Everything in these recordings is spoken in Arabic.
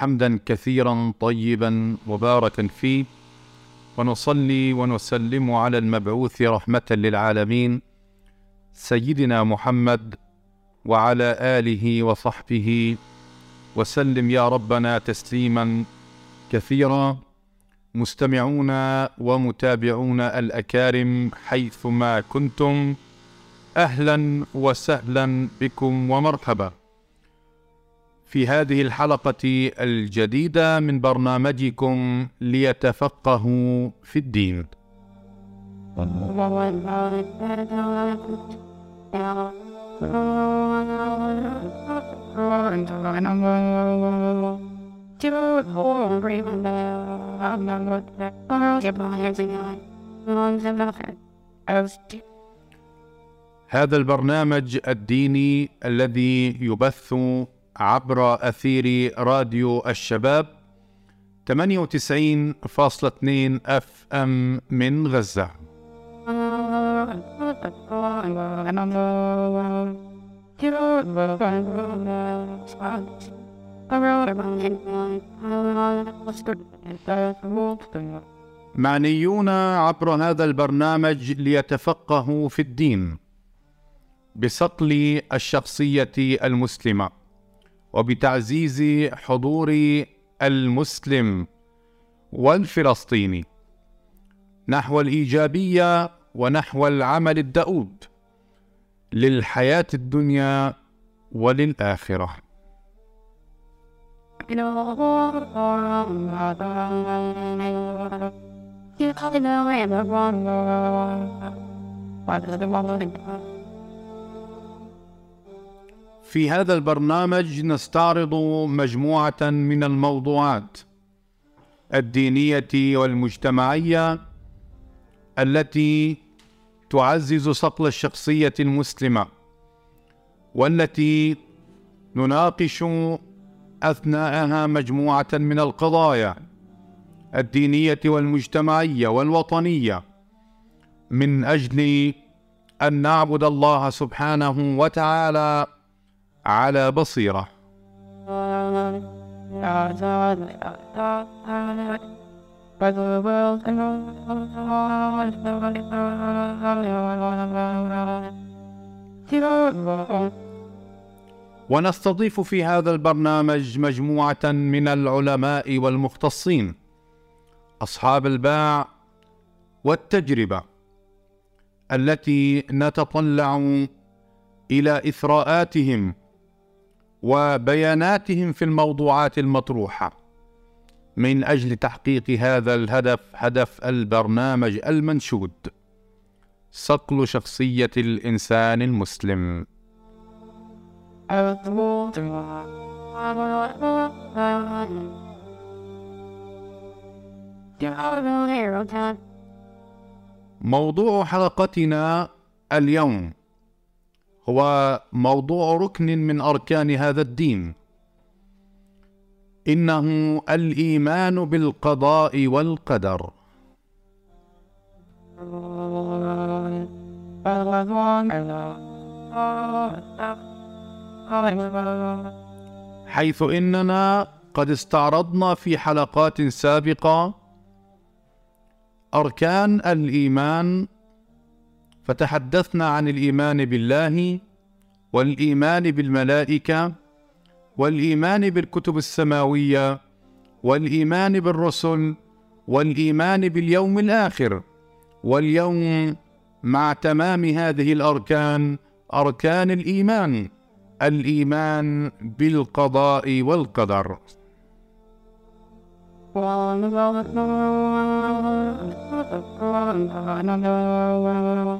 حمدا كثيرا طيبا مباركا فيه. ونصلي ونسلم على المبعوث رحمة للعالمين سيدنا محمد وعلى آله وصحبه. وسلم يا ربنا تسليما كثيرا. مستمعون ومتابعون الأكارم حيثما كنتم أهلا وسهلا بكم ومرحبا. في هذه الحلقة الجديدة من برنامجكم ليتفقهوا في الدين. هذا البرنامج الديني الذي يبث عبر أثير راديو الشباب 98.2 أف أم من غزة. معنيون عبر هذا البرنامج ليتفقهوا في الدين بصقل الشخصية المسلمة وبتعزيز حضور المسلم والفلسطيني نحو الإيجابية ونحو العمل الدؤوب للحياة الدنيا وللآخرة. في هذا البرنامج نستعرض مجموعة من الموضوعات الدينية والمجتمعية التي تعزز صقل الشخصية المسلمة والتي نناقش أثناءها مجموعة من القضايا الدينية والمجتمعية والوطنية. من أجل أن نعبد الله سبحانه وتعالى على بصيرة. ونستضيف في هذا البرنامج مجموعة من العلماء والمختصين أصحاب الباع والتجربة التي نتطلع إلى إثراءاتهم وبياناتهم في الموضوعات المطروحة. من أجل تحقيق هذا الهدف هدف البرنامج المنشود صقل شخصية الإنسان المسلم. موضوع حلقتنا اليوم هو موضوع ركن من أركان هذا الدين. إنه الإيمان بالقضاء والقدر. حيث إننا قد استعرضنا في حلقات سابقة أركان الإيمان فتحدثنا عن الإيمان بالله والإيمان بالملائكة والإيمان بالكتب السماوية والإيمان بالرسل والإيمان باليوم الآخر واليوم مع تمام هذه الأركان أركان الإيمان الإيمان بالقضاء والقدر.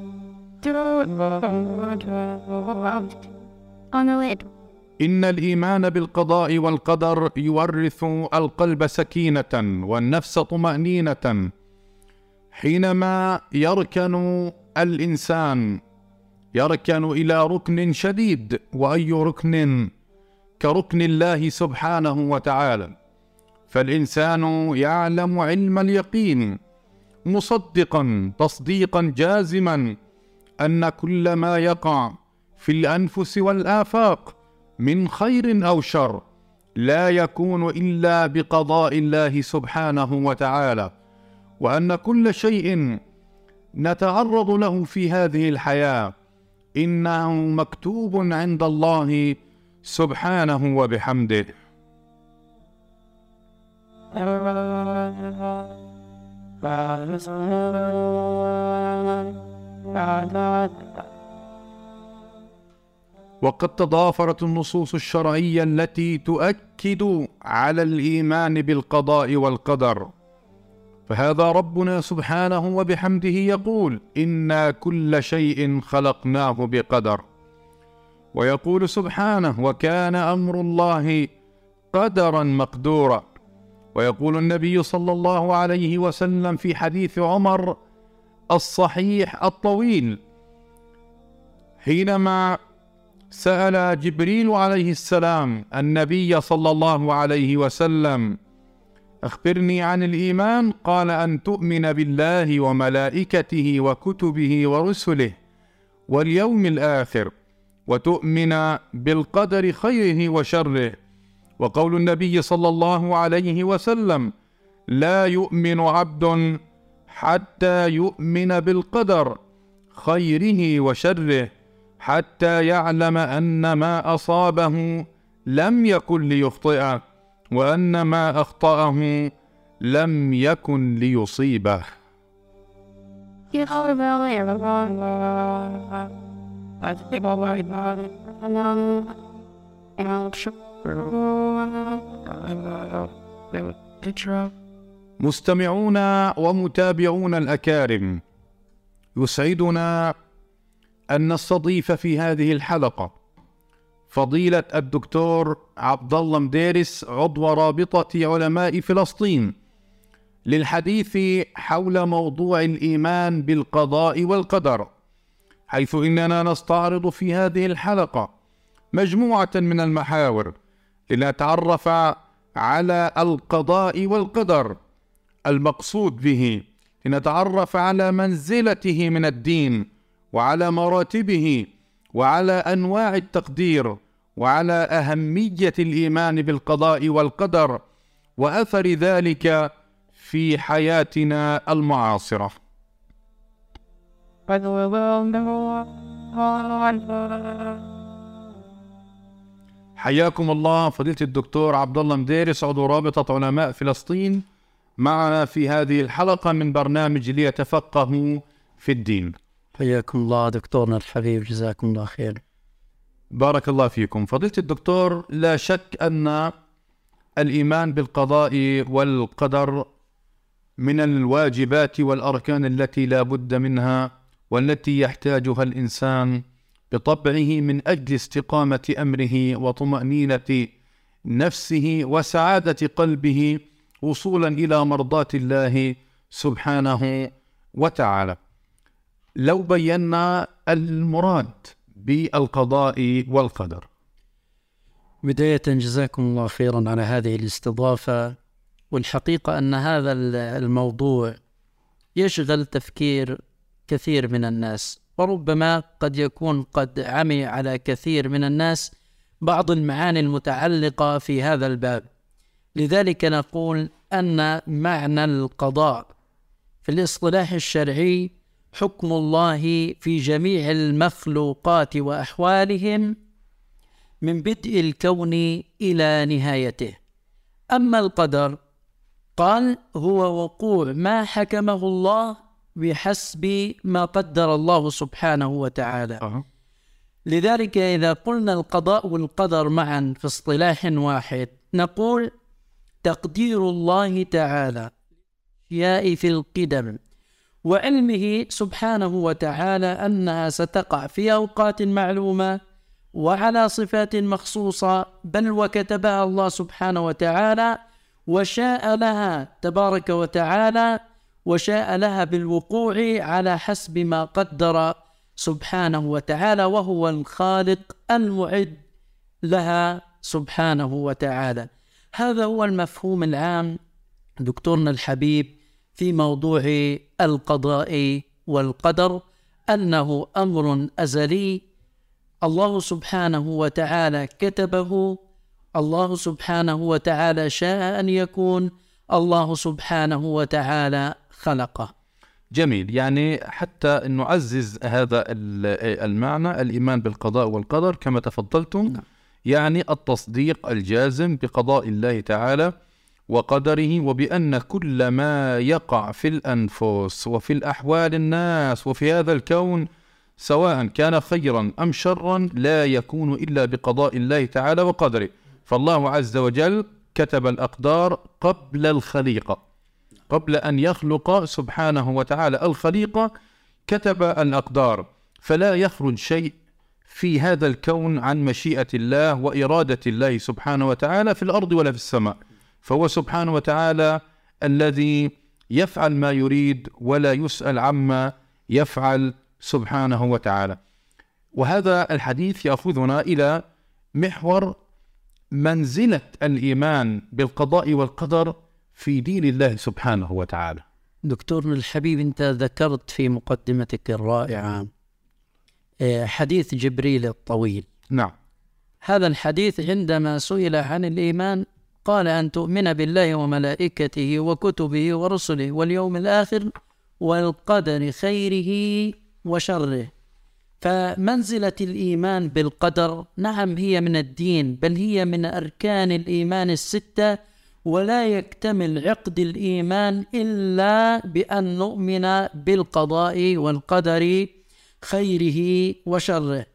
إن الإيمان بالقضاء والقدر يورث القلب سكينة والنفس طمأنينة حينما يركن الإنسان يركن إلى ركن شديد وأي ركن؟ كركن الله سبحانه وتعالى. فالإنسان يعلم علم اليقين مصدقا تصديقا جازما أن كل ما يقع في الأنفس والآفاق من خير أو شر لا يكون إلا بقضاء الله سبحانه وتعالى وأن كل شيء نتعرض له في هذه الحياة إنه مكتوب عند الله سبحانه وبحمده. وقد تضافرت النصوص الشرعية التي تؤكد على الإيمان بالقضاء والقدر. فهذا ربنا سبحانه وبحمده يقول أنا كل شيء خلقناه بقدر. ويقول سبحانه وكان أمر الله قدرا مقدورا. ويقول النبي صلى الله عليه وسلم في حديث عمر الصحيح الطويل. حينما سأل جبريل عليه السلام النبي صلى الله عليه وسلم أخبرني عن الإيمان؟ قال أن تؤمن بالله وملائكته وكتبه ورسله واليوم الآخر وتؤمن بالقدر خيره وشره. وقول النبي صلى الله عليه وسلم لا يؤمن عبد حتى يؤمن بالقدر خيره وشره حتى يعلم أن ما أصابه لم يكن ليخطئه وأن ما أخطأه لم يكن ليصيبه. مستمعون ومتابعون الأكارم يسعدنا أن نستضيف في هذه الحلقة فضيلة الدكتور عبد الله مديرس عضو رابطة علماء فلسطين للحديث حول موضوع الإيمان بالقضاء والقدر حيث إننا نستعرض في هذه الحلقة مجموعة من المحاور لنتعرف على القضاء والقدر المقصود به لنتعرف على منزلته من الدين وعلى مراتبه وعلى أنواع التقدير وعلى أهمية الإيمان بالقضاء والقدر وأثر ذلك في حياتنا المعاصرة. حياكم الله فضيلة الدكتور عبد الله مديرس عضو رابطة علماء فلسطين. معنا في هذه الحلقة من برنامج ليتفقهوا في الدين. حياكم الله دكتورنا الحبيب جزاكم الله خير. بارك الله فيكم. فضيلة الدكتور لا شك أن الإيمان بالقضاء والقدر من الواجبات والأركان التي لا بد منها والتي يحتاجها الإنسان بطبعه من أجل استقامة أمره وطمأنينة نفسه وسعادة قلبه وصولا إلى مرضاه الله سبحانه وتعالى. لو بينا المراد بالقضاء والقدر. بداية جزاكم الله خيرا على هذه الاستضافة. والحقيقة أن هذا الموضوع يشغل تفكير كثير من الناس وربما قد يكون قد عمي على كثير من الناس بعض المعاني المتعلقة في هذا الباب. لذلك نقول أن معنى القضاء في الاصطلاح الشرعي حكم الله في جميع المخلوقات وأحوالهم من بدء الكون إلى نهايته أما القدر قال هو وقوع ما حكمه الله بحسب ما قدر الله سبحانه وتعالى أه. لذلك إذا قلنا القضاء والقدر معا في اصطلاح واحد نقول تقدير الله تعالى الأشياء في القدم وعلمه سبحانه وتعالى أنها ستقع في أوقات معلومة وعلى صفات مخصوصة بل وكتبها الله سبحانه وتعالى وشاء لها تبارك وتعالى وشاء لها بالوقوع على حسب ما قدر سبحانه وتعالى وهو الخالق المعد لها سبحانه وتعالى. هذا هو المفهوم العام دكتورنا الحبيب في موضوع القضاء والقدر أنه أمر أزلي. الله سبحانه وتعالى كتبه الله سبحانه وتعالى شاء أن يكون الله سبحانه وتعالى خلقه. جميل. يعني حتى نعزز هذا ال- المعنى الإيمان بالقضاء والقدر كما تفضلتم نعم. يعني التصديق الجازم بقضاء الله تعالى وقدره وبأن كل ما يقع في الأنفس وفي الأحوال الناس وفي هذا الكون سواء كان خيرا أم شرا لا يكون إلا بقضاء الله تعالى وقدره. فالله عز وجل كتب الأقدار قبل الخليقة قبل أن يخلق سبحانه وتعالى. الخليقة كتب الأقدار فلا يخرج شيء في هذا الكون عن مشيئة الله وإرادة الله سبحانه وتعالى في الأرض ولا في السماء. فهو سبحانه وتعالى الذي يفعل ما يريد ولا يسأل عما يفعل سبحانه وتعالى. وهذا الحديث يأخذنا إلى محور منزلة الإيمان بالقضاء والقدر في دين الله سبحانه وتعالى. دكتورنا الحبيب انت ذكرت في مقدمتك الرائعة آه، حديث جبريل الطويل. نعم. هذا الحديث عندما سئل عن الإيمان قال أن تؤمن بالله وملائكته وكتبه ورسله واليوم الآخر والقدر خيره وشره. فمنزلة الإيمان بالقدر نعم هي من الدين بل هي من أركان الإيمان الستة ولا يكتمل عقد الإيمان إلا بأن نؤمن بالقضاء والقدر خيره وشره.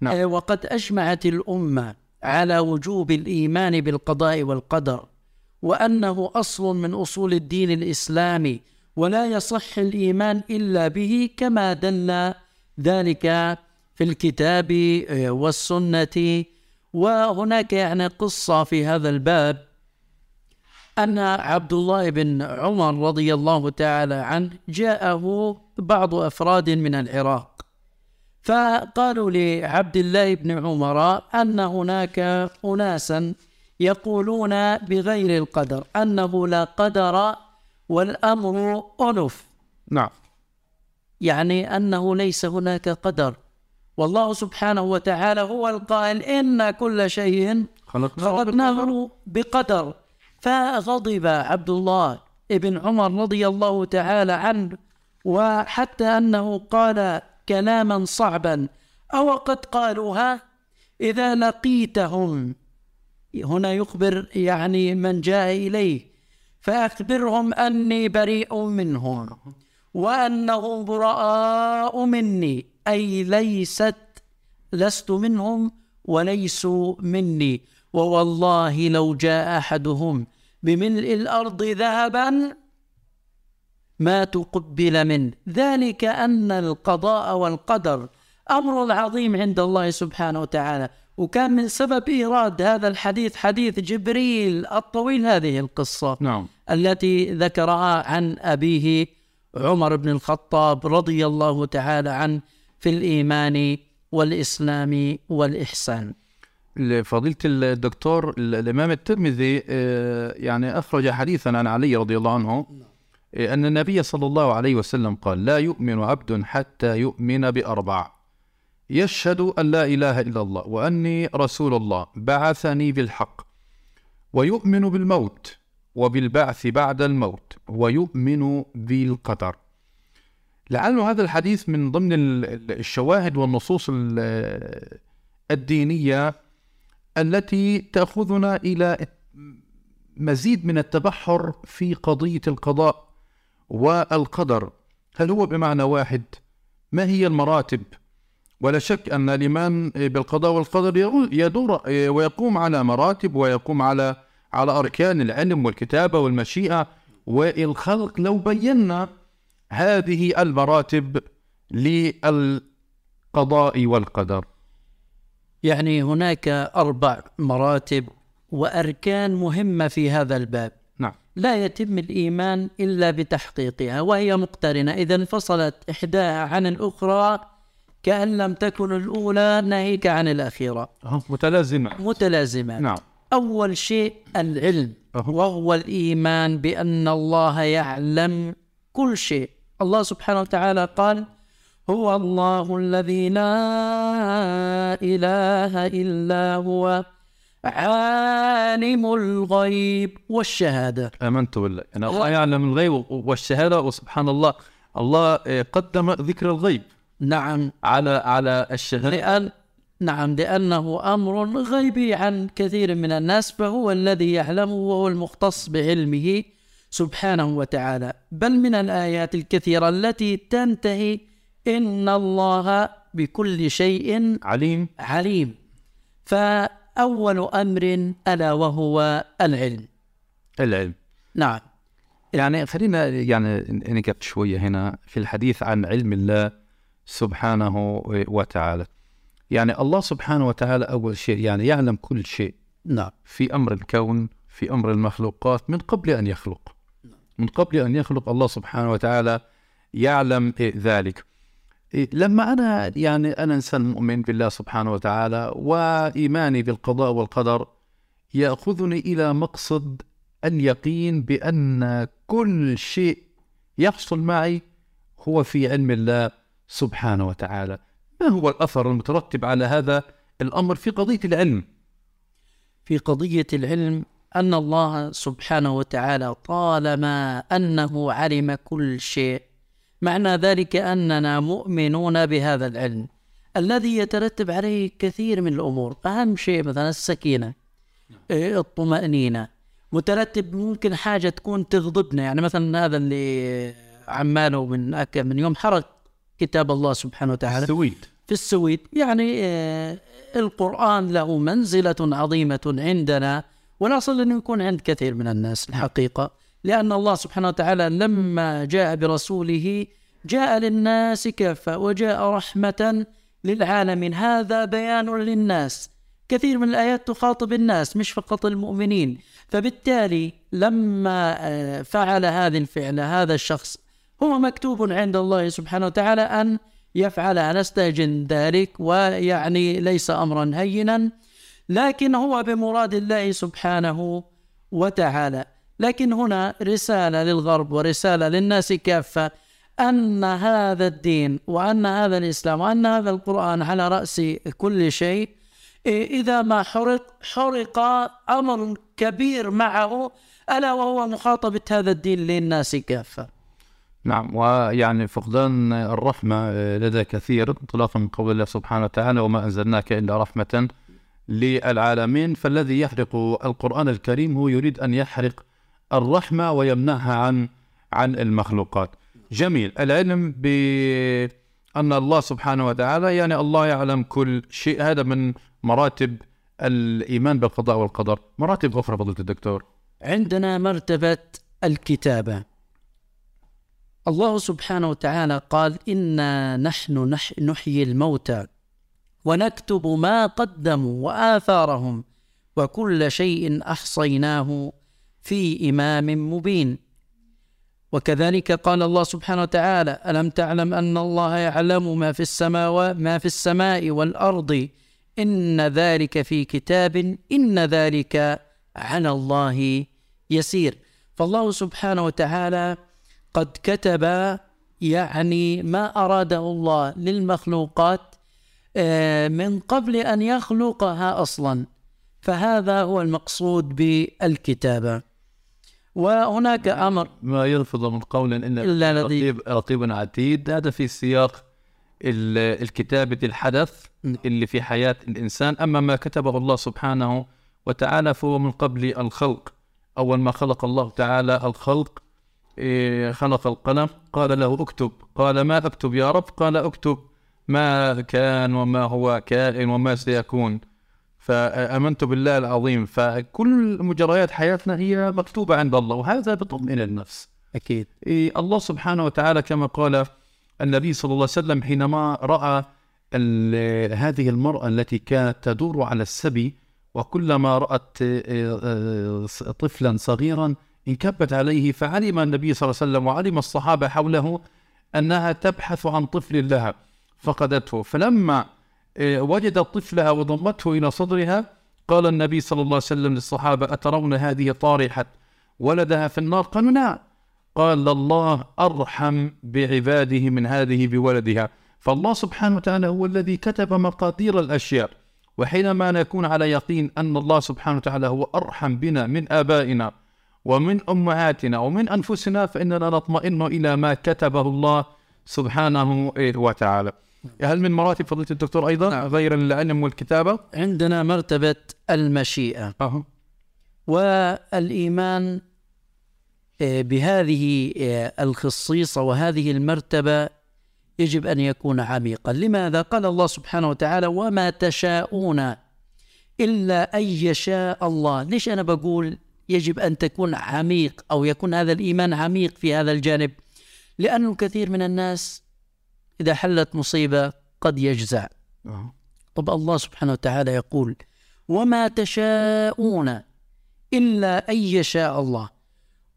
نعم. آه، وقد أجمعت الأمة على وجوب الإيمان بالقضاء والقدر وأنه أصل من أصول الدين الإسلامي ولا يصح الإيمان إلا به كما دل ذلك في الكتاب آه، والسنة. وهناك يعني قصة في هذا الباب أن عبد الله بن عمر رضي الله تعالى عنه جاءه بعض أفراد من العراق. فقالوا لعبد الله بن عمر أن هناك أناسا يقولون بغير القدر أنه لا قدر والأمر أنف نعم. يعني أنه ليس هناك قدر. والله سبحانه وتعالى هو القائل إن كل شيء خلقناه بقدر. فغضب عبد الله ابن عمر رضي الله تعالى عنه وحتى أنه قال كلاما صعبا. أو قد قالوها إذا لقيتهم. هنا يخبر يعني من جاء إليه. فأخبرهم أني بريء منهم وأنهم براء مني أي ليست لست منهم وليسوا مني. ووالله لو جاء أحدهم بملء الأرض ذهبا ما تقبل منه ذلك أن القضاء والقدر أمر عظيم عند الله سبحانه وتعالى. وكان من سبب إيراد هذا الحديث حديث جبريل الطويل هذه القصة نعم. التي ذكرها عن أبيه عمر بن الخطاب رضي الله تعالى عنه في الإيمان والإسلام والإحسان. فضيلة الدكتور ال- الإمام الترمذي آه، يعني أخرج حديثا عن علي رضي الله عنه آه، أن النبي صلى الله عليه وسلم قال لا يؤمن عبد حتى يؤمن بأربع. يشهد أن لا إله إلا الله وأني رسول الله بعثني بالحق. ويؤمن بالموت وبالبعث بعد الموت ويؤمن بالقدر. لعل هذا الحديث من ضمن ال- ال- الشواهد والنصوص ال- الدينية التي تأخذنا إلى مزيد من التبحر في قضية القضاء. والقدر هل هو بمعنى واحد؟ ما هي المراتب؟ ولا شك أن الإيمان بالقضاء والقدر يدور ويقوم على مراتب ويقوم على على أركان العلم والكتابة والمشيئة وإلخلق لو بينا هذه المراتب للقضاء والقدر يعني هناك أربع مراتب وأركان مهمة في هذا الباب لا يتم الإيمان إلا بتحقيقها وهي مقترنة. إذا انفصلت إحداها عن الأخرى كأن لم تكن الأولى ناهيك عن الأخيرة. متلازمة. متلازمة. نعم. أول شيء العلم. وهو الإيمان بأن الله يعلم كل شيء. الله سبحانه وتعالى قال هو الله الذي لا إله إلا هو عالم الغيب والشهادة. آمنت بالله. يعني الله يعلم الغيب والشهادة وسبحان الله. الله آه، قدم ذكر الغيب. نعم. على على الشهادة. لأن نعم لأنه أمر غيبي عن كثير من الناس فهو الذي يعلمه وهو المختص بعلمه سبحانه وتعالى. بل من الآيات الكثيرة التي تنتهي إن الله بكل شيء عليم. عليم. فأول أمر ألا وهو العلم. العلم. نعم. يعني خلينا يعني نقف شوية هنا في الحديث عن علم الله سبحانه وتعالى. يعني الله سبحانه وتعالى أول شيء يعني يعلم كل شيء. نعم. في أمر الكون في أمر المخلوقات من قبل أن يخلق. من قبل أن يخلق الله سبحانه وتعالى يعلم ذلك. لما أنا يعني أنا إنسان مؤمن بالله سبحانه وتعالى وإيماني بالقضاء والقدر يأخذني إلى مقصد اليقين بأن كل شيء يحصل معي هو في علم الله سبحانه وتعالى. ما هو الأثر المترتب على هذا الأمر في قضية العلم؟ في قضية العلم أن الله سبحانه وتعالى طالما أنه علم كل شيء معنى ذلك أننا مؤمنون بهذا العلم الذي يترتب عليه كثير من الأمور. أهم شيء مثلا السكينة إيه، الطمأنينة. مترتب ممكن حاجة تكون تغضبنا. يعني مثلا هذا اللي عماله من من يوم حرق كتاب الله سبحانه وتعالى. السويد. في السويد. يعني آه، القرآن له منزلة عظيمة عندنا والأصل أنه يكون عند كثير من الناس الحقيقة. لأن الله سبحانه وتعالى لما جاء برسوله جاء للناس كافة وجاء رحمة للعالمين. هذا بيان للناس. كثير من الآيات تخاطب الناس مش فقط المؤمنين. فبالتالي لما آه، فعل هذه الفعلة هذا الشخص هو مكتوب عند الله سبحانه وتعالى أن يفعل نستهجن ذلك ويعني ليس أمرا هينا لكن هو بمراد الله سبحانه وتعالى. لكن هنا رسالة للغرب ورسالة للناس كافة أن هذا الدين وأن هذا الإسلام وأن هذا القرآن على رأس كل شيء. إذا ما حرق حرق أمر كبير معه ألا وهو مخاطبة هذا الدين للناس كافة. نعم ويعني فقدان الرحمة لدى كثير انطلاقا من قول الله سبحانه وتعالى وما أنزلناك إلا رحمة للعالمين فالذي يحرق القرآن الكريم هو يريد أن يحرق الرحمة ويمنعها عن عن المخلوقات. جميل. العلم بأن الله سبحانه وتعالى يعني الله يعلم كل شيء. هذا من مراتب الإيمان بالقضاء والقدر. مراتب أخرى فضيلة الدكتور. عندنا مرتبة الكتابة. الله سبحانه وتعالى قال إنا نحن نح نحيي الموتى ونكتب ما قدموا وآثارهم وكل شيء أحصيناه في إمام مبين. وكذلك قال الله سبحانه وتعالى ألم تعلم أن الله يعلم ما في السماوات ما في السماء والأرض؟ إن ذلك في كتاب إن ذلك على الله يسير. فالله سبحانه وتعالى قد كتب يعني ما أراده الله للمخلوقات آه، من قبل أن يخلقها أصلا. فهذا هو المقصود بالكتابة. وهناك أمر ما يلفظ من قول إلا لدي- رقيب, رقيب عتيد. هذا في سياق ال- الكتابة الحدث نعم. اللي في حياة الإنسان. أما ما كتبه الله سبحانه وتعالى فهو من قبل الخلق. أول ما خلق الله تعالى الخلق إيه، خلق القلم قال له اكتب. قال ما أكتب يا رب؟ قال اكتب ما كان وما هو كائن وما سيكون. فآمنت بالله العظيم. فكل مجريات حياتنا هي مكتوبة عند الله وهذا بطمئن النفس. أكيد. إيه، الله سبحانه وتعالى كما قال النبي صلى الله عليه وسلم حينما ال- هذه المرأة التي كانت تدور على السبي وكلما رأت آه، آه، طفلا صغيرا انكبت عليه فعلم النبي صلى الله عليه وسلم وعلم الصحابة حوله أنها تبحث عن طفل لها فقدته. فلما وجدت طفلها وضمته إلى صدرها. قال النبي صلى الله عليه وسلم للصحابة أترون هذه طارحة؟ ولدها في النار؟ قالوا نعم. قال الله أرحم بعباده من هذه بولدها. فالله سبحانه وتعالى هو الذي كتب مقادير الأشياء. وحينما نكون على يقين أن الله سبحانه وتعالى هو أرحم بنا من آبائنا ومن أمهاتنا ومن أنفسنا فإننا نطمئن إلى ما كتبه الله سبحانه وتعالى. هل من مراتب فضيلة الدكتور أيضا؟ غير العلم والكتابة؟ عندنا مرتبة المشيئة. أه. والإيمان آه، بهذه آه، الخصيصة وهذه المرتبة يجب أن يكون عميقا. لماذا؟ قال الله سبحانه وتعالى وما تشاءون إلا أن يشاء الله. ليش أنا بقول يجب أن تكون عميق أو يكون هذا الإيمان عميق في هذا الجانب؟ لأن الكثير من الناس إذا حلت مصيبة قد يجزع. أه. طب الله سبحانه وتعالى يقول وما تشاءون إلا أن يشاء الله.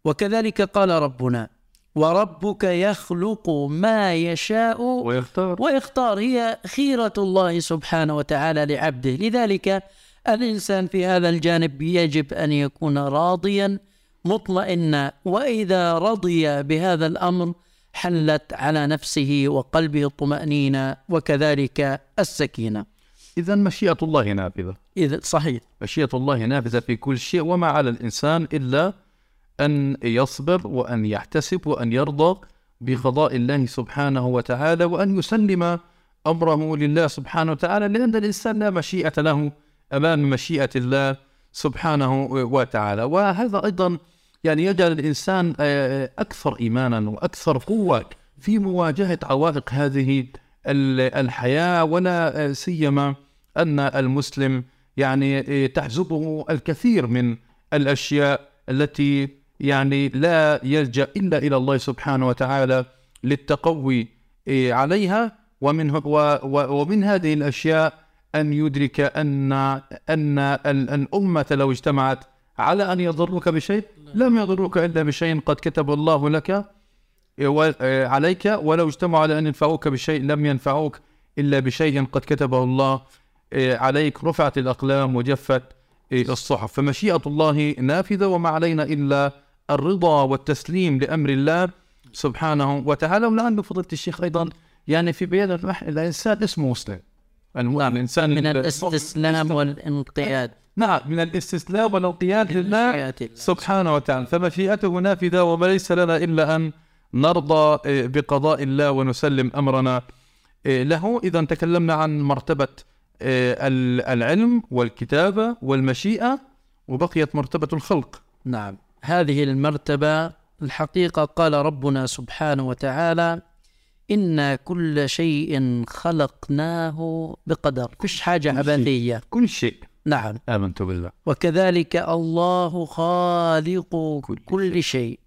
وكذلك قال ربنا وربك يخلق ما يشاء ويختار. ويختار. هي خيرة الله سبحانه وتعالى لعبده. لذلك الإنسان في هذا الجانب يجب أن يكون راضيا مطمئنا. وإذا رضي بهذا الأمر حلت على نفسه وقلبه الطمأنينة وكذلك السكينة. إذا مشيئة الله نافذة. إذا صحيح. مشيئة الله نافذة في كل شيء وما على الإنسان إلا أن يصبر وأن يحتسب وأن يرضى بقضاء الله سبحانه وتعالى وأن يسلم أمره لله سبحانه وتعالى لأن الإنسان لا مشيئة له أمام مشيئة الله سبحانه وتعالى. وهذا أيضا يعني يجعل الإنسان آه، أكثر إيمانا وأكثر قوة في مواجهة عوائق هذه ال- الحياة ولا آه، سيما أن المسلم يعني آه، تحزبه الكثير من الأشياء التي يعني لا يلجأ إلا إلى الله سبحانه وتعالى للتقوي آه، عليها. ومن ومن هذه الأشياء أن يدرك أن أن ال- الأمة لو اجتمعت على أن يضروك بشيء؟ لم يضروك إلا بشيء قد كتب الله لك و- آه، عليك ولو اجتمعوا على أن ينفعوك بشيء لم ينفعوك إلا بشيء قد كتبه الله آه، عليك رفعت الأقلام وجفت الصحف. فمشيئة الله نافذة وما علينا إلا الرضا والتسليم لأمر الله سبحانه وتعالى. ولعل فضيلة الشيخ أيضا يعني في بيان الإنسان اسمه مسلم الإنسان من الاستسلام والانقياد. نعم من الاستسلام والانقياد لله. سبحانه وتعالى. فمشيئته نافذة وما ليس لنا إلا أن نرضى آه، بقضاء الله ونسلم أمرنا. آه، له إذا تكلمنا عن مرتبة ال- العلم والكتابة والمشيئة وبقيت مرتبة الخلق. نعم. هذه المرتبة الحقيقة قال ربنا سبحانه وتعالى إن كل شيء خلقناه بقدر. مش حاجة عبثية كل شيء. نعم. آمنت بالله. وكذلك الله خالق كل شيء.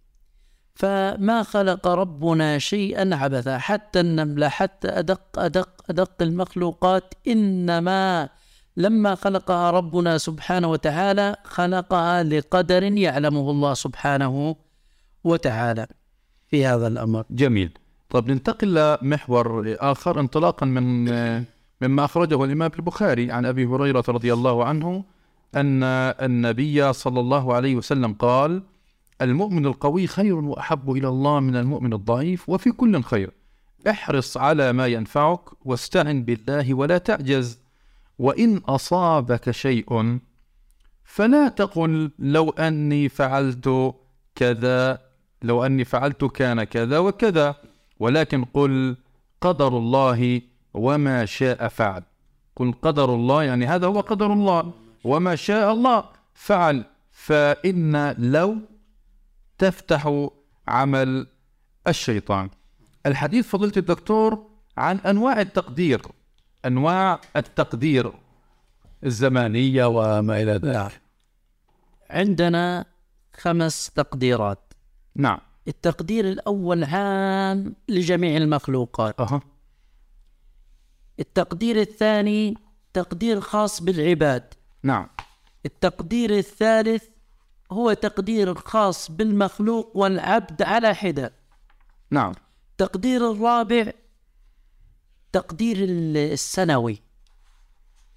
فما خلق ربنا شيئا عبثا. حتى النملة حتى أدق أدق أدق المخلوقات. إنما لما خلقها ربنا سبحانه وتعالى خلقها لقدر يعلمه الله سبحانه وتعالى في هذا الأمر. جميل. طب ننتقل لمحور آخر انطلاقا من مما أخرجه الإمام البخاري عن أبي هريرة رضي الله عنه أن النبي صلى الله عليه وسلم قال المؤمن القوي خير وأحب إلى الله من المؤمن الضعيف وفي كل خير. احرص على ما ينفعك واستعن بالله ولا تعجز. وإن أصابك شيء فلا تقل لو أني فعلت كذا لو أني فعلت كان كذا وكذا. ولكن قل قدر الله وما شاء فعل. قل قدر الله يعني هذا هو قدر الله. وما شاء الله فعل. فإن لو تفتح عمل الشيطان. الحديث فضيلة الدكتور عن أنواع التقدير. أنواع التقدير الزمانية وما إلى ذلك. عندنا خمس تقديرات. نعم. التقدير الأول عام لجميع المخلوقات. أها. التقدير الثاني تقدير خاص بالعباد. نعم. التقدير الثالث هو تقدير خاص بالمخلوق والعبد على حدة. نعم. التقدير الرابع تقدير ال- السنوي.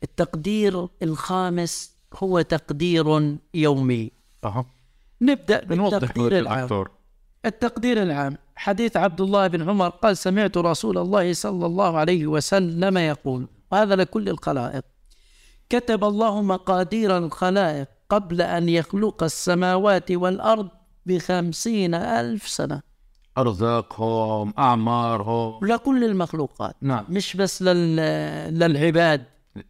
التقدير الخامس هو تقدير يومي. أها. نبدأ بالتقدير العام. دكتور. التقدير العام. حديث عبد الله بن عمر قال سمعت رسول الله صلى الله عليه وسلم يقول وهذا لكل الخلائق. كتب الله مقادير الخلائق قبل أن يخلق السماوات والأرض بخمسين ألف سنة. أرزاقهم أعمارهم. لكل المخلوقات. نعم. مش بس لل... للعباد.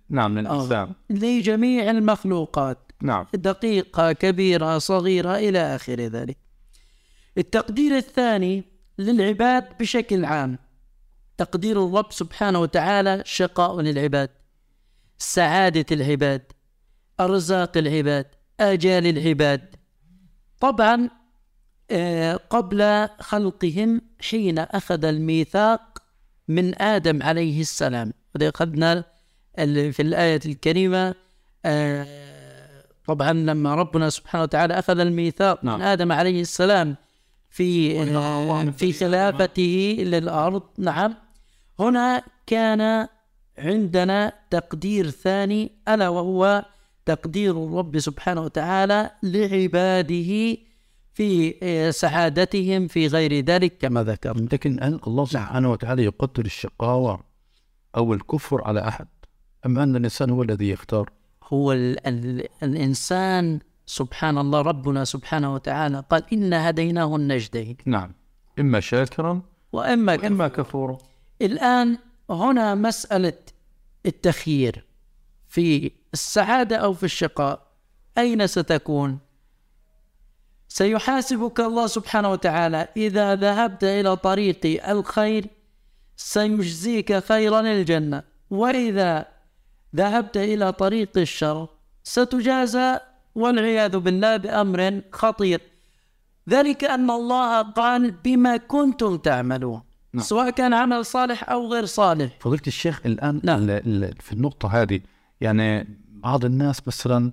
نعم للإنسان. لجميع المخلوقات. نعم. دقيقة كبيرة صغيرة إلى آخر ذلك. التقدير الثاني للعباد بشكل عام. تقدير الرب سبحانه وتعالى شقاء للعباد سعادة العباد أرزاق العباد آجال العباد. طبعا آه، قبل خلقهم حين أخذ الميثاق من آدم عليه السلام. هذا أخذنا في الآية الكريمة آه، طبعا لما ربنا سبحانه وتعالى أخذ الميثاق نعم. من آدم عليه السلام في آه، في خلافته للأرض. نعم. هنا كان عندنا تقدير ثاني ألا وهو تقدير الرب سبحانه وتعالى لعباده في آه، سعادتهم في غير ذلك. كما ذكرنا. لكن هل الله سبحانه وتعالى يقدر الشقاوة أو الكفر على أحد. أم أن الإنسان هو الذي يختار؟ هو ال ال الإنسان سبحان الله ربنا سبحانه وتعالى قال إنا هديناه النجدين. نعم. إما شاكرا وإما كفر. وإما كفورا. الآن هنا مسألة التخيير في السعادة أو في الشقاء. أين ستكون؟ سيحاسبك الله سبحانه وتعالى. إذا ذهبت إلى طريق الخير سيجزيك خيرا الجنة وإذا ذهبت إلى طريق الشر ستجازى والعياذ بالله بأمر خطير. ذلك أن الله قال بما كنتم تعملون. نعم. سواء كان عمل صالح أو غير صالح. فضيلة الشيخ الآن نعم. في النقطة هذه يعني بعض الناس مثلا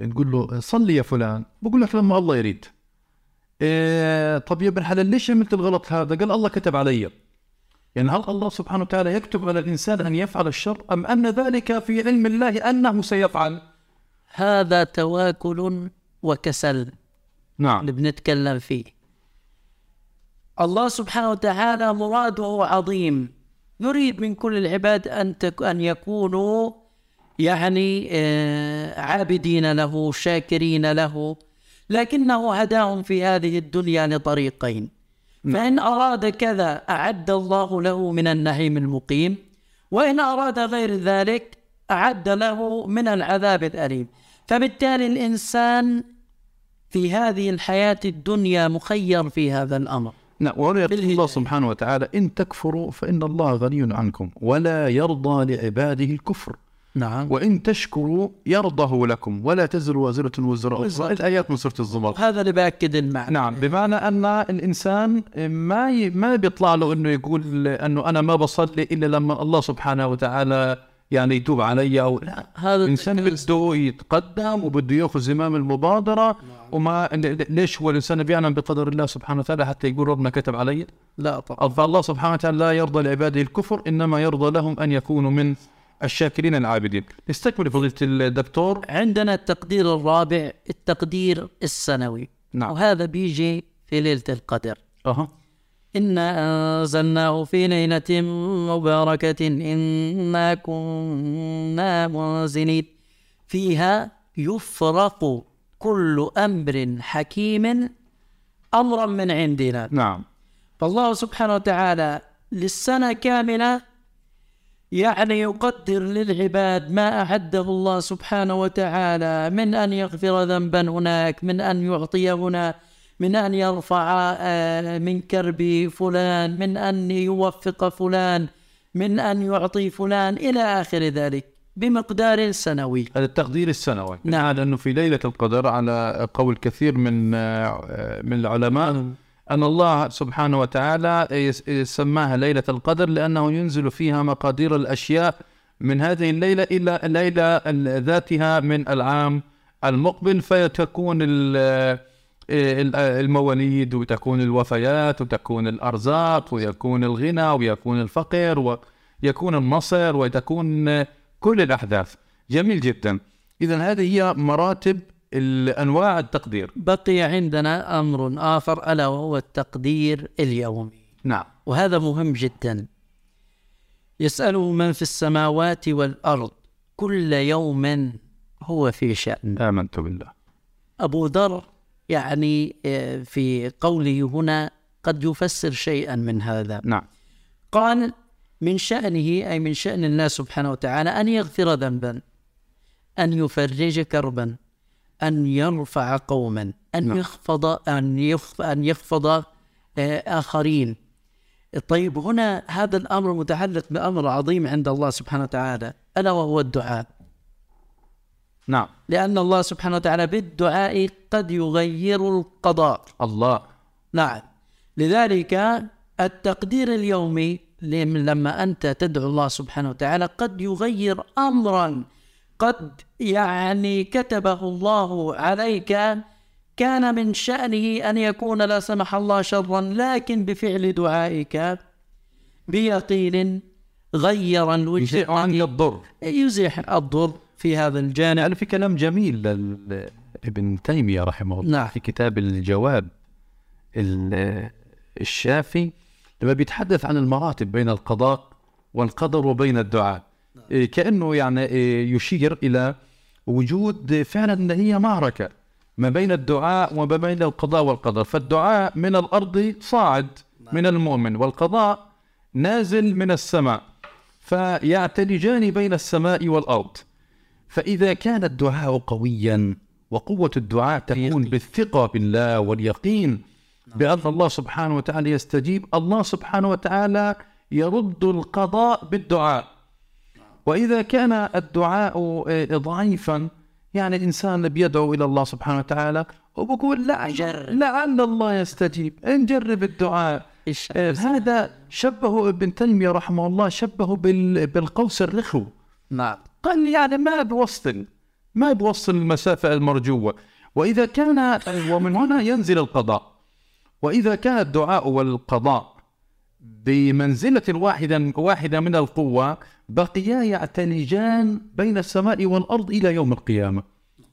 نقول له صلي يا فلان بقول لك لما الله يريد. إيه طب يا ابن حلال ليش عملت الغلط هذا؟ قال الله كتب علي. يعني هل الله سبحانه وتعالى يكتب على الإنسان أن يفعل الشر أم أن ذلك في علم الله أنه سيفعل؟ هذا تواكل وكسل. نعم. اللي بنتكلم فيه. الله سبحانه وتعالى مراده عظيم. يريد من كل العباد أن تك أن يكونوا يعني آه، عابدين له شاكرين له. لكنه هداهم في هذه الدنيا لطريقين. فإن أراد كذا أعد الله له من النعيم المقيم. وإن أراد غير ذلك أعد له من العذاب الأليم. فبالتالي الإنسان في هذه الحياة الدنيا مخير في هذا الأمر. نعم وهنا يقول. الله سبحانه وتعالى إن تكفروا فإن الله غني عنكم ولا يرضى لعباده الكفر. نعم. وإن تشكروا يرضه لكم ولا تزر وازرة وزر أخرى. الآيات من سورة الزمر. هذا اللي بأكد المعنى. نعم بمعنى أن الإنسان ما ي... ما بيطلع له إنه يقول أنه أنا ما بصلي إلا لما الله سبحانه وتعالى يعني يتوب علي أو لا هذا الإنسان بده يتقدم وبده يأخذ زمام المبادرة وما ليش هو الإنسان بيعلم بقدر الله سبحانه وتعالى حتى يقول ربنا كتب علي؟ لا طبعا. فالله سبحانه وتعالى لا يرضى لعباده الكفر إنما يرضى لهم أن يكونوا من الشاكرين العابدين. نستكمل فضيلة الدكتور. عندنا التقدير الرابع التقدير السنوي. نعم. وهذا بيجي في ليلة القدر. أها. إنا أنزلناه في ليلة مباركة إنا كنا منزلين. فيها يفرق كل أمر حكيم أمرا من عندنا. نعم. فالله سبحانه وتعالى للسنة كاملة يعني يقدر للعباد ما أعده الله سبحانه وتعالى من أن يغفر ذنبا هناك من أن يعطي هنا من أن يرفع آه، من كرب فلان من أن يوفق فلان من أن يعطي فلان إلى آخر ذلك بمقدار سنوي. هذا التقدير السنوي. نعم. لأنه في ليلة القدر على قول كثير من آه، من العلماء أن الله سبحانه وتعالى سماها ليلة القدر لأنه ينزل فيها مقادير الأشياء من هذه الليلة إلى الليلة ال- ذاتها من العام المقبل فتكون المواليد وتكون الوفيات وتكون الأرزاق ويكون الغنى ويكون الفقر ويكون النصر وتكون كل الأحداث. جميل جدا. إذا هذه هي مراتب أنواع التقدير. بقي عندنا أمر آخر ألا وهو التقدير اليومي. نعم. وهذا مهم جدا. يسأله من في السماوات والأرض كل يوم هو في شأن. آمنت بالله. أبو ذر يعني آه، في قوله هنا قد يفسر شيئا من هذا. نعم. قال من شأنه أي من شأن الله سبحانه وتعالى أن يغفر ذنبا أن يفرج كربا أن يرفع قوما أن نعم. يخفض أن يخفض أن يخفض آه، آخرين. طيب هنا هذا الأمر متعلق بأمر عظيم عند الله سبحانه وتعالى ألا وهو الدعاء؟ نعم. لأن الله سبحانه وتعالى بالدعاء قد يغير القضاء. الله. نعم. لذلك التقدير اليومي لم- لما أنت تدعو الله سبحانه وتعالى قد يغير أمرا. قد يعني كتبه الله عليك. كان من شأنه أن يكون لا سمح الله شرا لكن بفعل دعائك بيقين غير الوجه يشيء عنك الضر. يزيح الضر. في هذا الجانب. يعني في كلام جميل ابن تيمية رحمه الله. نعم. في كتاب الجواب ال- الشافي لما بيتحدث عن المراتب بين القضاء والقدر وبين الدعاء إيه، كأنه يعني إيه، يشير إلى وجود فعلا أن هي معركة ما بين الدعاء وما بين القضاء والقدر. فالدعاء من الأرض صاعد من المؤمن والقضاء نازل من السماء فيعتلجان بين السماء والأرض. فإذا كان الدعاء قويا وقوة الدعاء تكون بالثقة بالله واليقين بأن الله سبحانه وتعالى يستجيب الله سبحانه وتعالى يرد القضاء بالدعاء. وإذا كان الدعاء آه، ضعيفا يعني الإنسان بيدعو إلى الله سبحانه وتعالى وبقول لا. لعل الله يستجيب. نجرب الدعاء. آه، هذا شبهه ابن تيمية رحمه الله شبهه بال- بالقوس الرخو. نعم. قال يعني ما بوصل ما بوصل المسافة المرجوة. وإذا كان ومن هنا ينزل القضاء. وإذا كان الدعاء والقضاء بمنزلة واحدة واحدة من القوة بقيا يعتلجان بين السماء والأرض إلى يوم القيامة.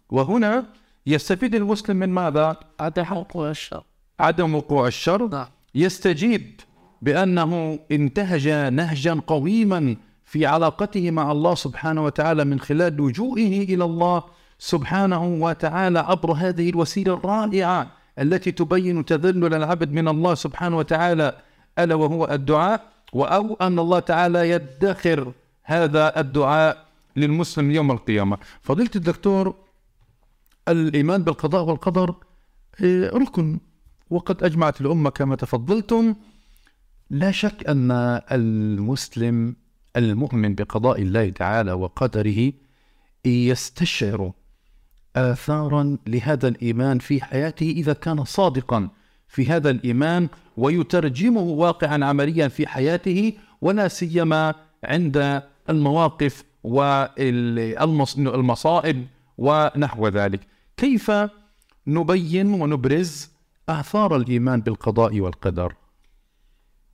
وهنا يستفيد المسلم من ماذا؟ عدم وقوع الشر. عدم وقوع الشر. نعم. يستجيب بأنه انتهج نهجا قويما في علاقته مع الله سبحانه وتعالى من خلال لجوئه إلى الله سبحانه وتعالى عبر هذه الوسيلة الرائعة التي تبين تذلل العبد من الله سبحانه وتعالى ألا وهو الدعاء؟ أو أن الله تعالى يدخر هذا الدعاء للمسلم يوم القيامة. فضيلة الدكتور الإيمان بالقضاء والقدر إيه، ركن. وقد أجمعت الأمة كما تفضلتم. لا شك أن المسلم المؤمن بقضاء الله تعالى وقدره يستشعر آثارا لهذا الإيمان في حياته إذا كان صادقا في هذا الإيمان ويترجمه واقعا عمليا في حياته ولا سيما عند المواقف والمصائب ونحو ذلك. كيف نبين ونبرز آثار الإيمان بالقضاء والقدر؟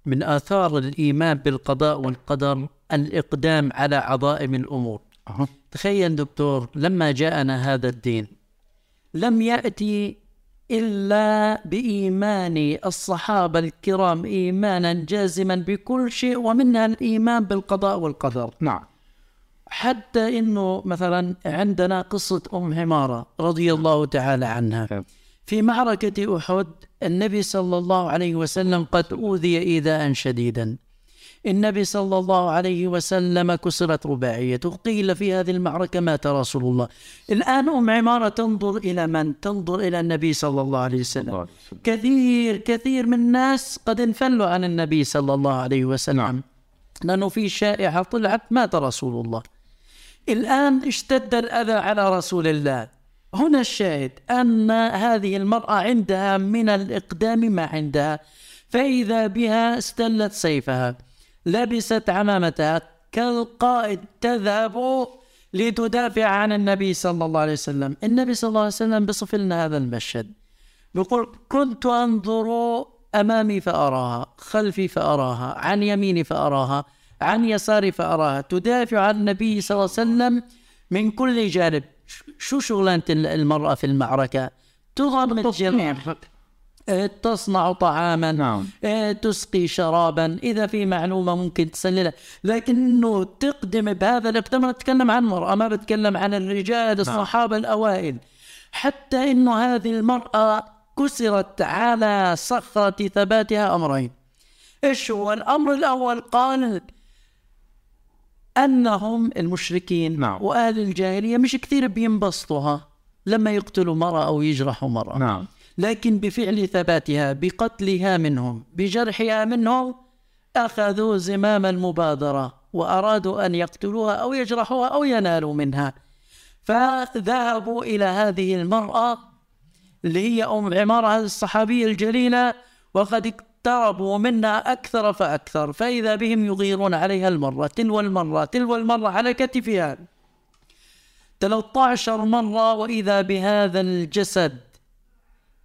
من آثار الإيمان بالقضاء والقدر الإقدام على عظائم الأمور. أها. تخيل دكتور لما جاءنا هذا الدين لم يأتي إلا بإيمان الصحابة الكرام إيمانا جازما بكل شيء ومنها الإيمان بالقضاء والقدر. نعم. حتى إنه مثلا عندنا قصة أم عمارة رضي الله تعالى عنها. في معركة أحد النبي صلى الله عليه وسلم قد أوذي إيذاء شديدا. النبي صلى الله عليه وسلم كسرت رباعيته قيل في هذه المعركة مات رسول الله. الآن أم عمارة تنظر إلى من؟ تنظر إلى النبي صلى الله عليه وسلم. كثير كثير من الناس قد انفلوا عن النبي صلى الله عليه وسلم. نعم. لأنه في شائعة طلعت مات رسول الله. الآن اشتد الأذى على رسول الله. هنا الشاهد أن هذه المرأة عندها من الإقدام ما عندها. فإذا بها استلت سيفها لبست عمامتها كالقائد تذهب لتدافع عن النبي صلى الله عليه وسلم. النبي صلى الله عليه وسلم بصف لنا هذا المشهد. بيقول كنت أنظر أمامي فأراها خلفي فأراها عن يميني فأراها عن يساري فأراها. تدافع عن النبي صلى الله عليه وسلم من كل جانب. شو شغلانة المرأة في المعركة؟ تضرب الجميع آه، تصنع طعاما. نعم. آه، تسقي شرابا. إذا في معلومة ممكن تسللها. لكنه تقدم بهذا الاقدام. نتكلم عن المرأة ما بتكلم عن الرجال الصحابة الأوائل. حتى انه هذه المرأة كسرت على صخره ثباتها أمرين. إيش هو الأمر الأول؟ قال أنهم المشركين نعم. واهل الجاهليه مش كثير بينبسطوها لما يقتلوا مرأة أو يجرحوا مرأة نعم. لكن بفعل ثباتها بقتلها منهم بجرحها منهم أخذوا زمام المبادرة وأرادوا أن يقتلوها أو يجرحوها أو ينالوا منها. فذهبوا إلى هذه المرأة اللي هي أم عمارة هذه الصحابية الجليلة وقد اقتربوا منها أكثر فأكثر فإذا بهم يغيرون عليها المرة تلو المرة تلو المرة على كتفها 13 مرة وإذا بهذا الجسد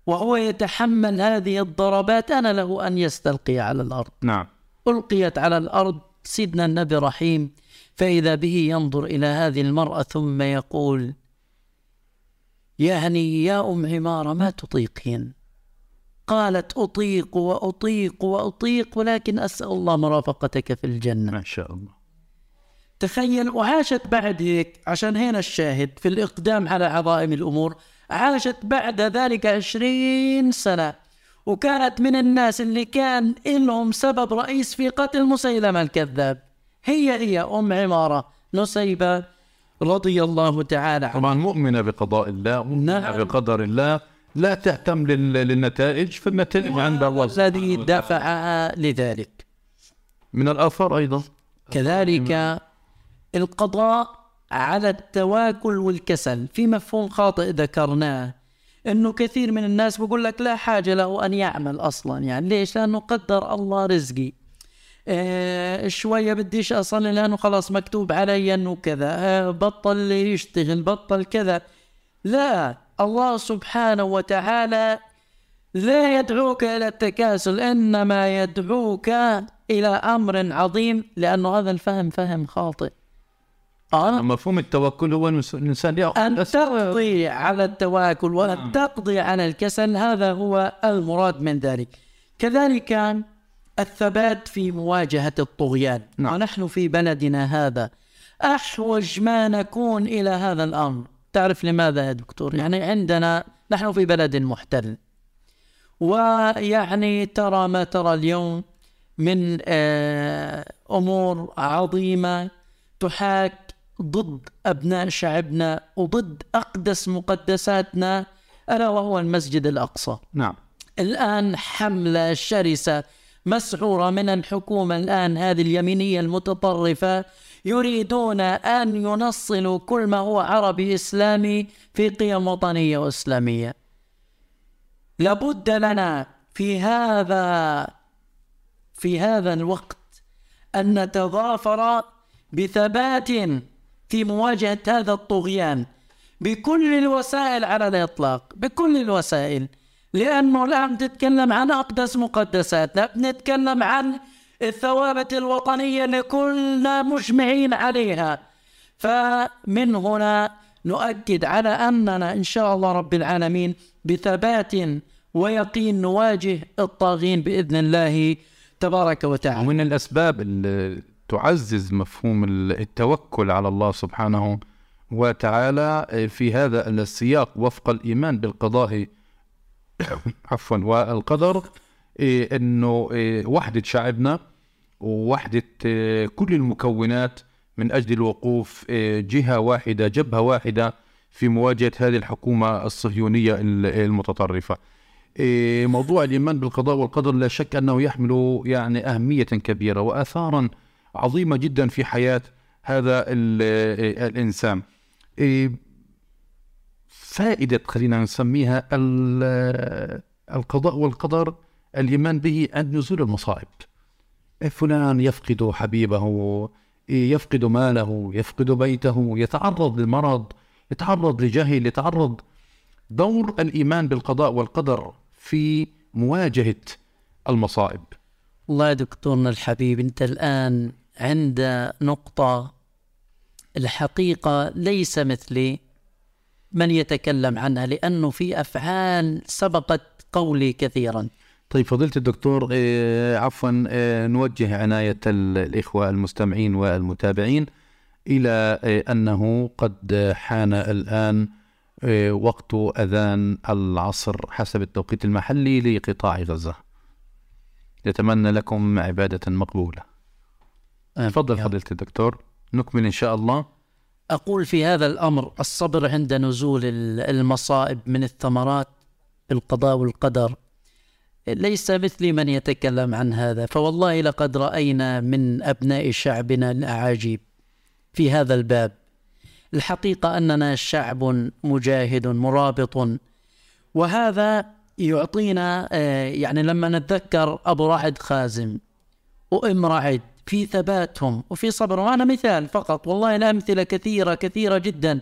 وهو يتحمل هذه الضربات أنا له أن يستلقي على الأرض. نعم. ألقيت على الأرض سيدنا النبي رحيم فإذا به ينظر إلى هذه المرأة ثم يقول يا هني يا أم عمارة ما تطيقين؟ قالت أطيق وأطيق وأطيق ولكن أسأل الله مرافقتك في الجنة. ما شاء الله. تخيل وعاشت بعد هيك عشان هنا الشاهد في الإقدام على عظائم الأمور عاشت بعد ذلك عشرين سنة وكانت من الناس اللي كان لهم سبب رئيس في قتل مسيلمة الكذاب. هي هي أم عمارة نسيبة رضي الله تعالى عنها. طبعا مؤمنة بقضاء الله مؤمنة نعم. بقدر الله لا تهتم لل- للنتائج فالنتائج عند الله الذي دفعها لذلك. من الآثار أيضا. كذلك القضاء على التواكل والكسل في مفهوم خاطئ ذكرناه إنه كثير من الناس بقول لك لا حاجة له أن يعمل أصلا يعني ليش؟ لأنه قدر الله رزقي. آه شوية بديش أصلي لأنه خلاص مكتوب علي إنه كذا آه بطل يشتغل بطل كذا. لا الله سبحانه وتعالى لا يدعوك إلى التكاسل إنما يدعوك إلى أمر عظيم لأنه هذا الفهم فهم خاطئ. آه مفهوم التوكل هو الإنسان أن تقضي على التواكل وأن تقضي على الكسل هذا هو المراد من ذلك. كذلك الثبات في مواجهة الطغيان. نعم. ونحن في بلدنا هذا. أحوج ما نكون إلى هذا الأمر. تعرف لماذا يا دكتور؟ يعني عندنا نحن في بلد محتل. ويعني ترى ما ترى اليوم من آه، أمور عظيمة تحاك ضد أبناء شعبنا وضد أقدس مقدساتنا ألا وهو المسجد الأقصى. نعم. الآن حملة شرسة مسعوره من الحكومة الآن هذه اليمينية المتطرفة يريدون أن ينصلوا كل ما هو عربي إسلامي في قيم وطنية وإسلامية. لابد لنا في هذا في هذا الوقت أن نتضافر بثبات في مواجهة هذا الطغيان بكل الوسائل على الإطلاق بكل الوسائل لأنه الآن تتكلم عن أقدس مقدساتنا بنتكلم عن الثوابت الوطنية اللي كلنا مجمعين عليها فمن هنا نؤكد على أننا إن شاء الله رب العالمين بثبات ويقين نواجه الطاغين بإذن الله تبارك وتعالى. ومن الأسباب اللي تعزز مفهوم التوكل على الله سبحانه وتعالى في هذا السياق وفق الإيمان بالقضاء عفوا والقدر إيه، إنه إيه، وحدة شعبنا ووحدة إيه، كل المكونات من أجل الوقوف إيه، جهة واحدة جبهة واحدة في مواجهة هذه الحكومة الصهيونية ال- المتطرفة. إيه، موضوع الإيمان بالقضاء والقدر لا شك أنه يحمل يعني أهمية كبيرة وآثارا عظيمة جدا في حياة هذا ال- الإنسان. إيه، فائدة خلينا نسميها ال- القضاء والقدر الإيمان به عند نزول المصائب فلان يفقد حبيبه يفقد ماله يفقد بيته يتعرض للمرض يتعرض لجهل يتعرض دور الإيمان بالقضاء والقدر في مواجهة المصائب. والله يا دكتورنا الحبيب أنت الآن عند نقطة الحقيقة ليس مثلي من يتكلم عنها لأنه في أفعال سبقت قولي كثيرا. طيب فضيلة الدكتور آه، عفوا آه، نوجه عناية ال- الإخوة المستمعين والمتابعين إلى آه، أنه قد حان الآن وقت أذان العصر حسب التوقيت المحلي لقطاع غزة. نتمنى لكم عبادة مقبولة. تفضل فضيلة الدكتور نكمل إن شاء الله. أقول في هذا الأمر الصبر عند نزول ال- المصائب من الثمرات القضاء والقدر. ليس مثلي من يتكلم عن هذا فوالله لقد رأينا من أبناء شعبنا الأعاجيب في هذا الباب. الحقيقة أننا شعب مجاهد مرابط وهذا يعطينا آه، يعني لما نتذكر أبو رعد خازم وإم رعد في ثباتهم وفي صبرهم. أنا مثال فقط والله الأمثلة كثيرة كثيرة جدا.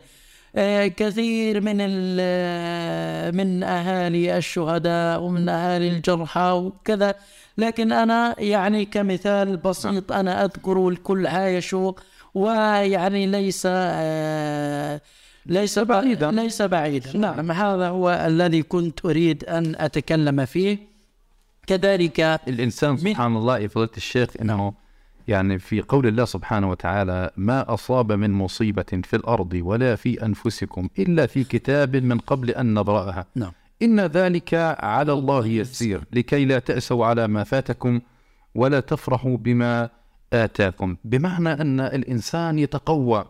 كثير من ال- آه، من أهالي الشهداء ومن أهالي الجرحى وكذا. لكن أنا يعني كمثال بسيط أنا أذكر والكل عايشوا ويعني ليس آه، ليس بعيدا. ليس بعيدا. نعم. هذا هو الذي كنت أريد أن أتكلم فيه. كذلك الإنسان سبحان الله يا فضيلة الشيخ إنه يعني في قول الله سبحانه وتعالى ما أصاب من مصيبة في الأرض ولا في أنفسكم إلا في كتاب من قبل أن نبرأها. نعم. إن ذلك على الله يسير لكي لا تأسوا على ما فاتكم ولا تفرحوا بما آتاكم. بمعنى أن الإنسان يتقوى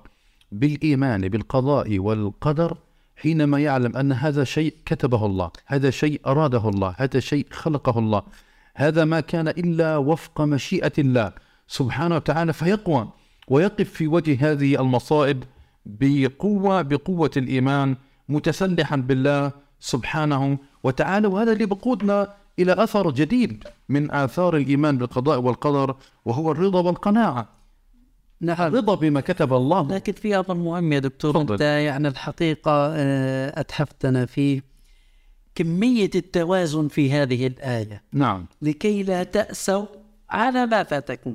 بالإيمان بالقضاء والقدر حينما يعلم أن هذا شيء كتبه الله هذا شيء أراده الله هذا شيء خلقه الله. هذا ما كان إلا وفق مشيئة الله. سبحانه وتعالى فيقوى ويقف في وجه هذه المصائب بقوة بقوة الإيمان متسلحا بالله سبحانه وتعالى. وهذا اللي بقودنا إلى أثر جديد من آثار الإيمان بالقضاء والقدر وهو الرضا والقناعة. نعم. الرضا بما كتب الله. لكن في أمر مهم يا دكتور تفضل. أنت يعني الحقيقة آه، اتحفتنا فيه كمية التوازن في هذه الآية. نعم. لكي لا تأسوا على ما فاتكم.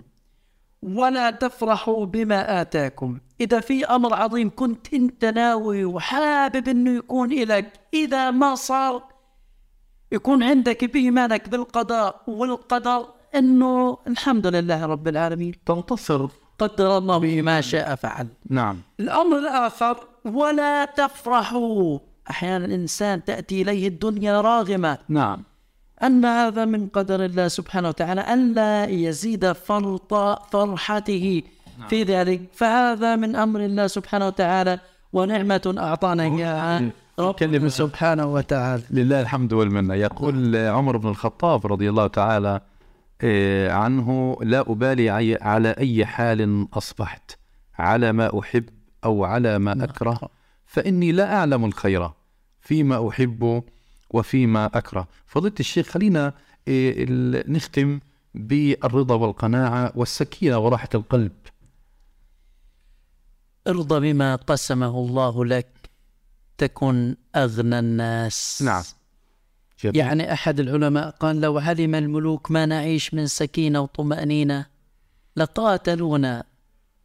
ولا تفرحوا بما آتاكم. إذا في أمر عظيم كنت أنت ناوي وحابب إنه يكون لك إذا ما صار يكون عندك بإيمانك بالقضاء والقدر إنه الحمد لله رب العالمين. تنتصر. قدر الله به ما شاء فعل. نعم. الأمر الآخر ولا تفرحوا. أحيانا الإنسان تأتي إليه الدنيا راغمة. نعم. أن هذا من قدر الله سبحانه وتعالى ألا يزيد فرط فرحته في ذلك. فهذا من أمر الله سبحانه وتعالى ونعمة أعطانا إياها. ربنا سبحانه وتعالى. لله الحمد والمنة. يقول عمر بن الخطاب رضي الله تعالى آه، عنه لا أبالي على أي حال أصبحت. على ما أحب أو على ما أكره فإني لا أعلم الخير. فيما أحب وفيما أكره. فضيلة الشيخ خلينا ال- نختم بالرضا والقناعة والسكينة وراحة القلب. ارضى بما قسمه الله لك تكن أغنى الناس. نعم. جميل. يعني أحد العلماء قال لو علم الملوك ما نعيش من سكينة وطمأنينة لقاتلونا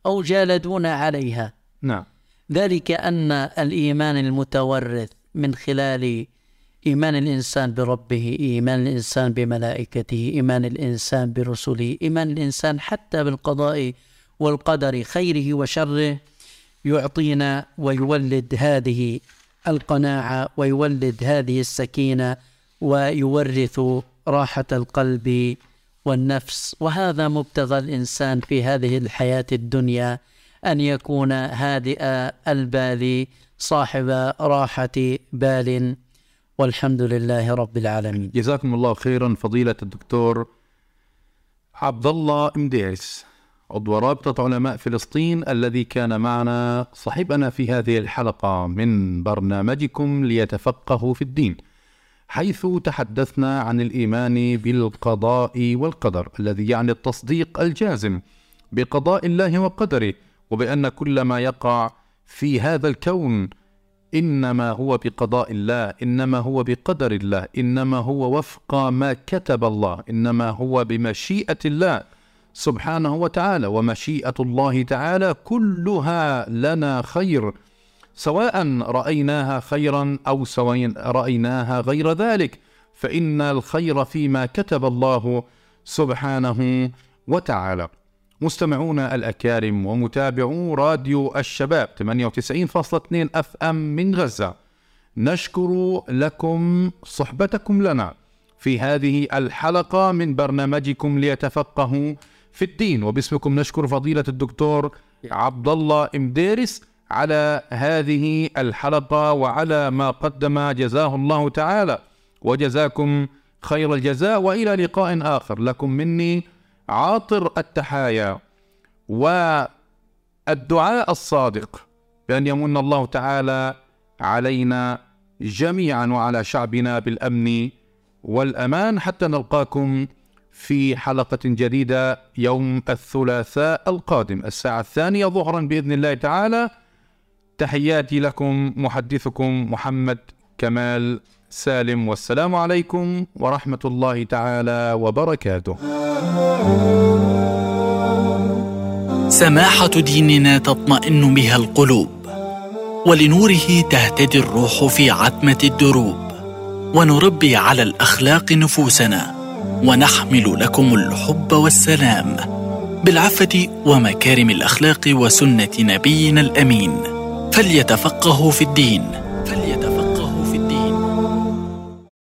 أو جالدونا عليها. نعم. ذلك أن الإيمان المتورث من خلال إيمان الإنسان بربه إيمان الإنسان بملائكته إيمان الإنسان برسله إيمان الإنسان حتى بالقضاء والقدر خيره وشره يعطينا ويولد هذه القناعة ويولد هذه السكينة ويورث راحة القلب والنفس. وهذا مبتغى الإنسان في هذه الحياة الدنيا أن يكون هادئ البال صاحب راحة بال والحمد لله رب العالمين. جزاكم الله خيرا فضيلة الدكتور عبد الله مديرس عضو رابطة علماء فلسطين الذي كان معنا صاحبنا في هذه الحلقة من برنامجكم ليتفقهوا في الدين حيث تحدثنا عن الإيمان بالقضاء والقدر الذي يعني التصديق الجازم بقضاء الله وقدره وبأن كل ما يقع في هذا الكون إنما هو بقضاء الله إنما هو بقدر الله إنما هو وفق ما كتب الله إنما هو بمشيئة الله سبحانه وتعالى ومشيئة الله تعالى كلها لنا خير سواء رأيناها خيرا أو سواء رأيناها غير ذلك فإن الخير فيما كتب الله سبحانه وتعالى. مستمعونا الأكارم ومتابعو راديو الشباب 98.2 اف ام من غزة. نشكر لكم صحبتكم لنا في هذه الحلقة من برنامجكم ليتفقهوا في الدين. وباسمكم نشكر فضيلة الدكتور عبد الله إمديرس على هذه الحلقة وعلى ما قدم جزاه الله تعالى. وجزاكم خير الجزاء وإلى لقاء آخر. لكم مني عاطر التحايا والدعاء الصادق بأن يمن الله تعالى علينا جميعا وعلى شعبنا بالأمن والأمان حتى نلقاكم في حلقة جديدة يوم الثلاثاء القادم. الساعة الثانية ظهرا بإذن الله تعالى. تحياتي لكم محدثكم محمد كمال سالم والسلام عليكم ورحمة الله تعالى وبركاته. سماحة ديننا تطمئن بها القلوب، ولنوره تهتدي الروح في عتمة الدروب، ونربي على الأخلاق نفوسنا، ونحمل لكم الحب والسلام، بالعفة ومكارم الأخلاق وسنة نبينا الأمين، فليتفقهوا في الدين، فليتفقهوا